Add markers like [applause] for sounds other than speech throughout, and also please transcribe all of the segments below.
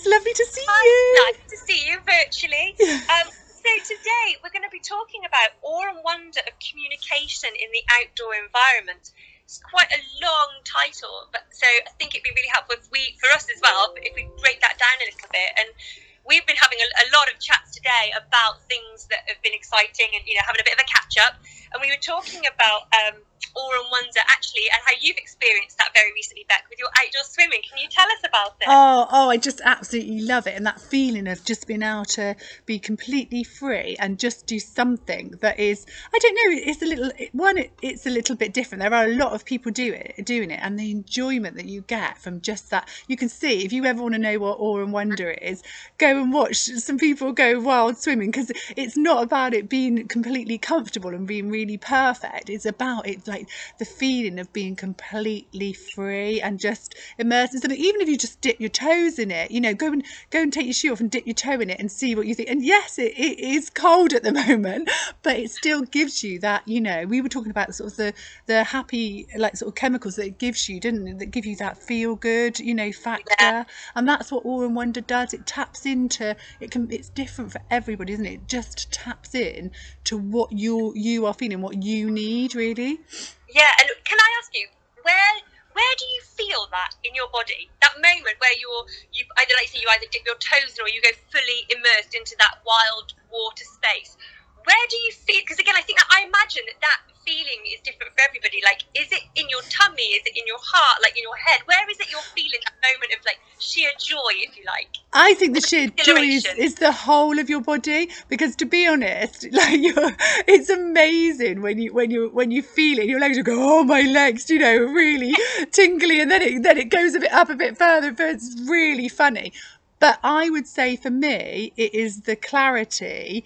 It's lovely to see Hi, you. Nice to see you virtually. Um, so today we're going to be talking about awe and wonder of communication in the outdoor environment. It's quite a long title, but so I think it'd be really helpful if we, for us as well, if we break that down a little bit. And we've been having a, a lot of chats today about things that have been exciting, and you know, having a bit of a catch up. And we were talking about um, awe and wonder actually, and how you've experienced that very recently, Beck, with your outdoor swimming. Can you tell us about it? Oh, oh, I just absolutely love it. And that feeling of just being able to be completely free and just do something that is, I don't know, it's a little, one, it, it's a little bit different. There are a lot of people do it, doing it, and the enjoyment that you get from just that. You can see, if you ever want to know what awe and wonder is, go and watch some people go wild swimming because it's not about it being completely comfortable and being really perfect. It's about it, like the feeling of being completely free and just immersed in something. Even if you just dip your toes in it, you know, go and go and take your shoe off and dip your toe in it and see what you think. And yes, it, it is cold at the [laughs] moment, but it still gives you that. You know, we were talking about sort of the the happy like sort of chemicals that it gives you, didn't it? That give you that feel good, you know, factor. Yeah. And that's what awe and wonder does. It taps into it can. It's different for everybody, isn't it? It just taps in to what you you are feeling, what you need, really. Yeah, and can I ask you where where do you feel that in your body? That moment where you're you either like say you either dip your toes in or you go fully immersed into that wild water space. Where do you feel? Because again, I think I imagine that that feeling is different for everybody. Like, is it in your tummy? Is it in your heart? Like in your head? Where is it you're feeling that moment of like sheer joy, if you like? I think the sheer joy is, is the whole of your body because to be honest, [laughs] like you're, it's amazing when you when you when you feel it, your legs will go, oh my legs, you know, really [laughs] tingly, and then it then it goes a bit up a bit further, but it's really funny. But I would say for me, it is the clarity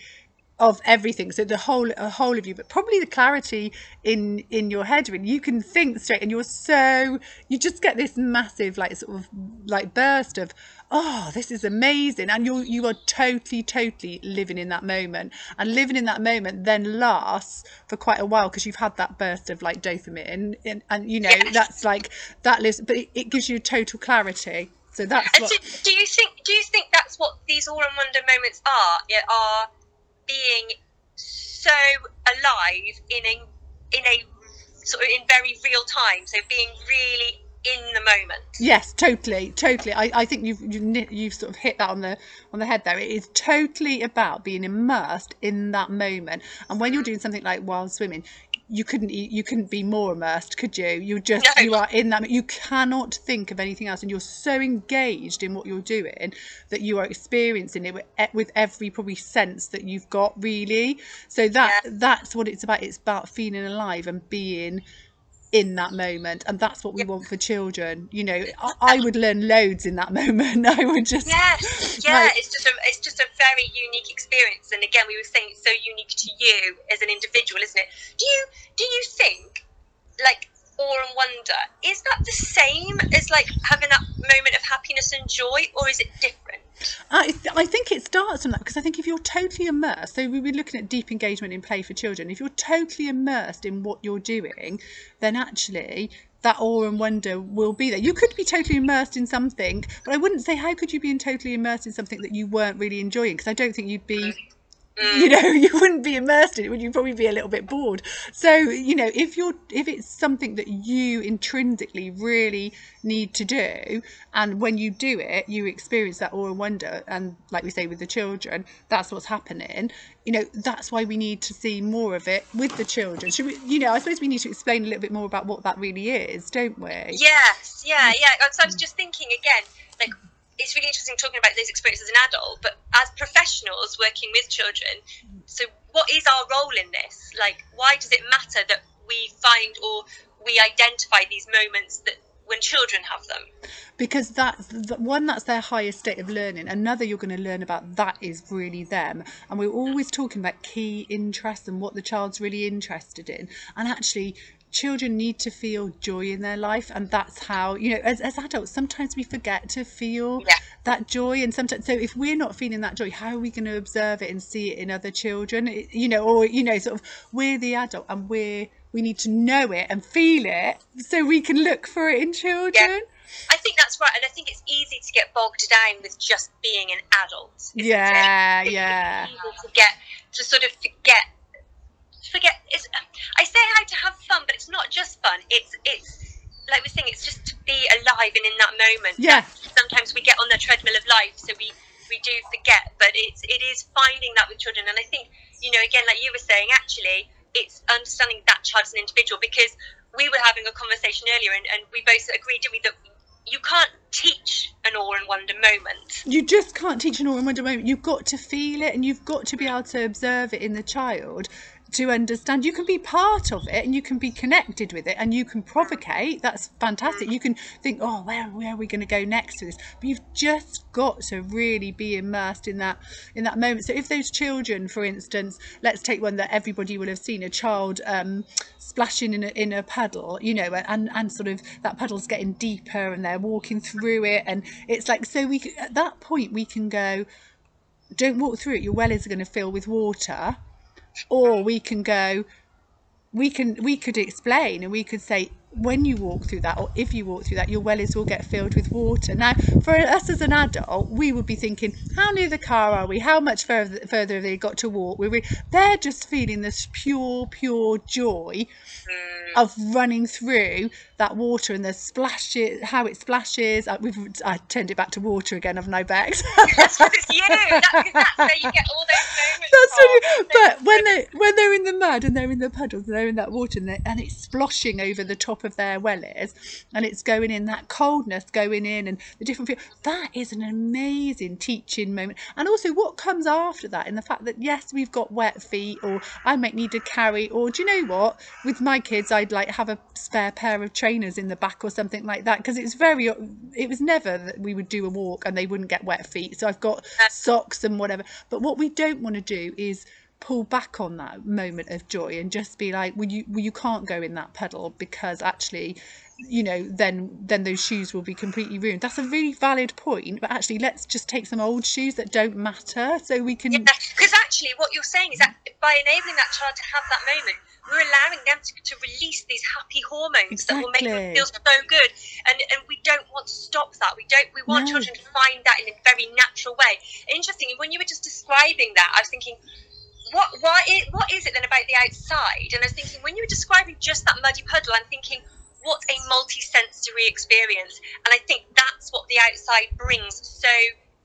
of everything. So the whole a whole of you but probably the clarity in in your head when you can think straight and you're so you just get this massive like sort of like burst of oh this is amazing. And you're you are totally totally living in that moment. And living in that moment then lasts for quite a while because you've had that burst of like dopamine and, and you know Yes. that's like that lives but it, it gives you total clarity. So that's what so, do you think do you think that's what these all and wonder moments are? Yeah, Are being so alive in a in a sort of in very real time. So being really in the moment. Yes, totally, totally. I, I think you've you've you've sort of hit that on the on the head there. It is totally about being immersed in that moment. And when you're doing something like wild swimming, you couldn't you couldn't be more immersed, could you? You just No. you are in that. You cannot think of anything else, and you're so engaged in what you're doing that you are experiencing it with, with every probably sense that you've got. Really, so that Yeah. that's what it's about. It's about feeling alive and being in that moment and that's what we Yeah. want for children you know I, I would learn loads in that [laughs] moment i would just Yes, [laughs] yeah, Like- it's just a it's just a very unique experience. And again, we were saying it's so unique to you as an individual, isn't it? Do you do you think like awe and wonder is that the same as like having that moment of happiness and joy, or is it different? I, th- I think it starts from that because I think if you're totally immersed, so we were looking at deep engagement in play for children. If you're totally immersed in what you're doing, then actually that awe and wonder will be there. You could be totally immersed in something, but I wouldn't say how could you be in totally immersed in something that you weren't really enjoying because I don't think you'd be Mm. you [laughs] know you wouldn't be immersed in it would you? Probably be a little bit bored. So you know if you're if it's something that you intrinsically really need to do and when you do it you experience that awe and wonder and like we say with the children that's what's happening you know that's why we need to see more of it with the children. Should we you know i suppose we need to explain a little bit more about what that really is don't we? Yes, yeah, mm. yeah. So I was just thinking again, like it's really interesting talking about those experiences as an adult, but as professionals working with children, so what is our role in this? Like, why does it matter that we find or we identify these moments that when children have them? because that's the one that's their highest state of learning another you're going to learn about that is really them and we're always talking about key interests and what the child's really interested in and actually children need to feel joy in their life and that's how you know as, as adults sometimes we forget to feel Yeah. that joy and sometimes so if we're not feeling that joy how are we going to observe it and see it in other children It- you know or you know sort of we're the adult and we're we need to know it and feel it so we can look for it in children I think that's right, and I think it's easy to get bogged down with just being an adult. Yeah, it? Yeah. to get to sort of. Forget. It's, I say how to have fun, but it's not just fun. It's it's like we're saying. It's just to be alive and in that moment. Yeah. Sometimes we get on the treadmill of life, so we we do forget. But it's it is finding that with children, and I think you know again, like you were saying, actually, it's understanding that child as an individual because we were having a conversation earlier, and, and we both agreed, didn't we, that you can't teach an awe and wonder moment. You just can't teach an awe and wonder moment. You've got to feel it and you've got to be able to observe it in the child to understand. You can be part of it and you can be connected with it and you can provocate. That's fantastic. You can think, oh, where, where are we going to go next to this? But you've just got to really be immersed in that in that moment. So if those children, for instance, let's take one that everybody will have seen, a child um, splashing in a, in a puddle, you know, and and sort of that puddle's getting deeper and they're walking through it, and it's like so we at that point we can go, don't walk through it. Your well is going to fill with water, or we can go. We can we could explain and we could say when you walk through that or if you walk through that your wellies will get filled with water now for us as an adult we would be thinking how near the car are we how much further further have they got to walk we re- they're just feeling this pure pure joy of running through that water and the splashes how it splashes uh, we've I turned it back to water again haven't I Bex [laughs] That's because it's you. That's where you get all those moments. That's from. really, but when they when they're in the mud and they're in the puddles and they're in that water and, and it's sploshing over the top of their wellies and it's going in that coldness going in and the different feel that is an amazing teaching moment. And also what comes after that in the fact that yes we've got wet feet or I might need to carry or do you know what? With my kids I'd like have a spare pair of trainers in the back or something like that because it's very it was never that we would do a walk and they wouldn't get wet feet so I've got socks and whatever. But what we don't want to do is pull back on that moment of joy and just be like well you well, you can't go in that puddle because actually you know then then those shoes will be completely ruined that's a really valid point but actually let's just take some old shoes that don't matter so we can Yeah, because actually, what you're saying is that by enabling that child to have that moment, we're allowing them to, to release these happy hormones that will make them feel so good, and and we don't want to stop that. We don't. We want No. children to find that in a very natural way. Interestingly, when you were just describing that, I was thinking. What, why what is it then about the outside? And I was thinking, when you were describing just that muddy puddle, I'm thinking, what a multi-sensory experience. And I think that's what the outside brings so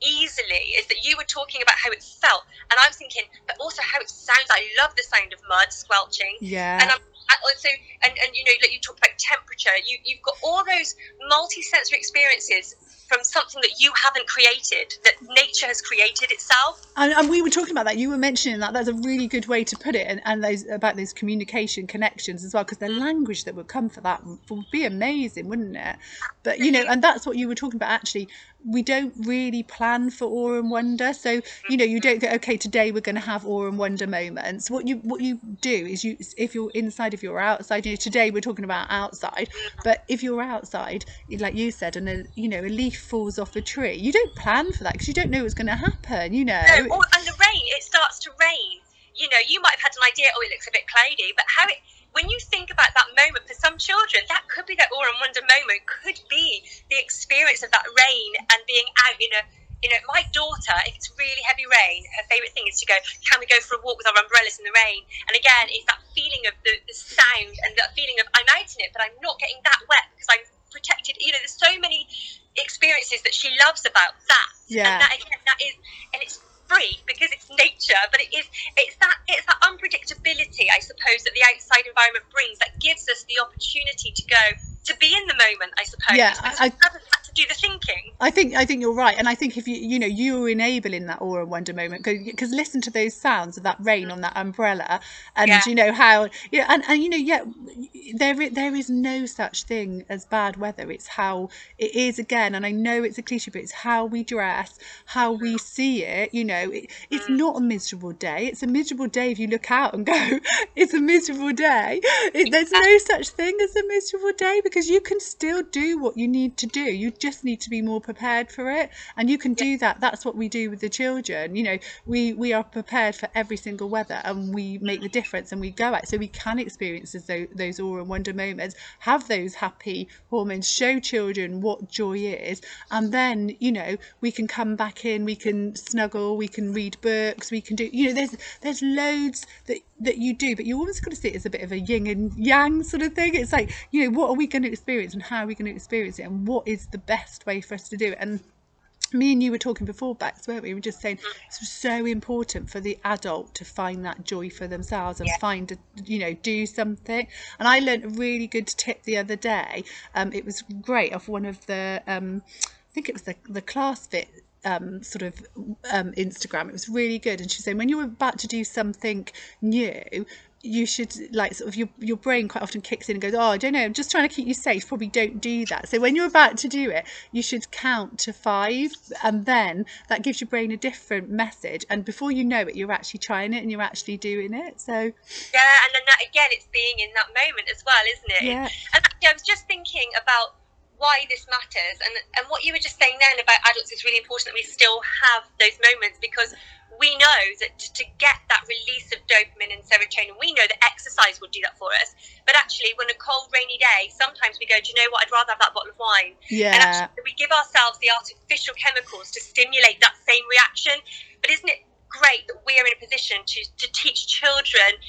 easily is that you were talking about how it felt and i was thinking but also how it sounds. I love the sound of mud squelching. Yeah. And i'm also and, and you know like you talked about temperature. You, you've got all those multi-sensory experiences from something that you haven't created that nature has created itself. And, and we were talking about that. You were mentioning that that's a really good way to put it and, and those about those communication connections as well because the mm. language that would come for that would be amazing wouldn't it? But you know and that's what you were talking about actually we don't really plan for awe and wonder. So you know you don't go okay today we're going to have awe and wonder moments. What you what you do is you if you're inside if you're outside you know today we're talking about outside but if you're outside like you said and a you know a leaf falls off a tree you don't plan for that because you don't know what's going to happen you know? No, or, and the rain it starts to rain. You know you might have had an idea oh it looks a bit cloudy but how it when you think about that moment for some children that could be their awe and wonder moment could be the experience of that rain and being out in a you know, my daughter, if it's really heavy rain, her favourite thing is to go, can we go for a walk with our umbrellas in the rain? And again, it's that feeling of the, the sound and that feeling of I'm out in it, but I'm not getting that wet because I'm protected. You know, there's so many experiences that she loves about that. Yeah. And that again, that is, and it's free because it's nature, but it is, it's that, it's that unpredictability, I suppose, that the outside environment brings that gives us the opportunity to go, to be in the moment, I suppose. Yeah, because I- we haven't had to do the thinking. I think I think you're right, and I think if you you know you're enabling that awe and wonder moment because listen to those sounds of that rain mm. on that umbrella, and Yeah. you know how yeah, and, and you know yeah, there there is no such thing as bad weather. It's how it is again, and I know it's a cliche, but it's how we dress, how we mm. see it. You know, it, it's mm. not a miserable day. It's a miserable day if you look out and go, [laughs] it's a miserable day. It, there's no such thing as a miserable day because you can still do what you need to do. You just just need to be more prepared for it. And you can do that. That's what we do with the children. You know we we are prepared for every single weather and we make the difference and we go out so we can experience those, those awe and wonder moments have those happy hormones show children what joy is. And then you know we can come back in we can snuggle we can read books we can do you know there's there's loads that that you do but you always got to see it as a bit of a yin and yang sort of thing it's like you know what are we going to experience and how are we going to experience it and what is the best way for us to do it and me and you were talking before Bex, weren't we? We were just saying it's so important for the adult to find that joy for themselves and yeah. find, a, you know, do something. And I learned a really good tip the other day. Um, it was great off one of the, um, I think it was the the ClassFit um, sort of um, Instagram. It was really good. And she's saying when you're about to do something new, you should like sort of your your brain quite often kicks in and goes, oh, I don't know, I'm just trying to keep you safe. Probably don't do that. So when you're about to do it, you should count to five, and then that gives your brain a different message. And before you know it, you're actually trying it and you're actually doing it. So yeah, and then that again, it's being in that moment as well, isn't it? Yeah. And actually, I was just thinking about why this matters and and what you were just saying then about adults is really important that we still have those moments because we know that to get that release of dopamine and serotonin, we know that exercise will do that for us. But actually, when a cold, rainy day, sometimes we go, do you know what? I'd rather have that bottle of wine. Yeah. And actually, we give ourselves the artificial chemicals to stimulate that same reaction. But isn't it great that we are in a position to, to teach children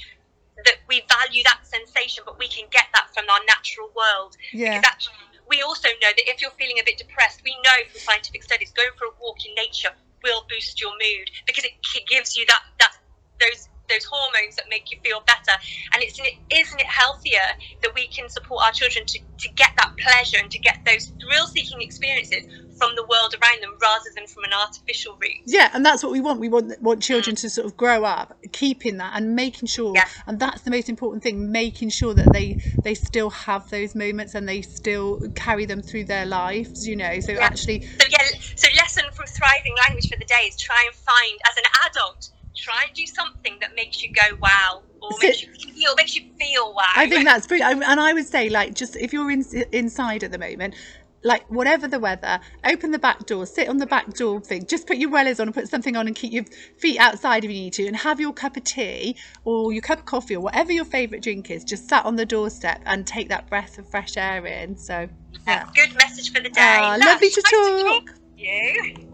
that we value that sensation, but we can get that from our natural world? Yeah. Because actually, we also know that if you're feeling a bit depressed, we know from scientific studies going for a walk in nature will boost your mood because it, gives you that that those those hormones that make you feel better. And it's isn't it healthier that we can support our children to, to get that pleasure and to get those thrill seeking experiences from the world around them rather than from an artificial route. Yeah, and that's what we want. We want want children mm. to sort of grow up keeping that and making sure yeah. and that's the most important thing, making sure that they they still have those moments and they still carry them through their lives, you know. So yeah. actually So yeah, so lesson from thriving language for the day is try and find as an adult try and do something that makes you go wow or so, makes you feel makes you feel wow. I think that's brilliant. And I would say like just if you're in, inside at the moment, like whatever the weather, open the back door, sit on the back door thing, just put your wellies on and put something on and keep your feet outside if you need to, and have your cup of tea or your cup of coffee or whatever your favourite drink is, just sat on the doorstep and take that breath of fresh air in. So, yeah. Good message for the day. Uh, lovely to talk. talk. to you.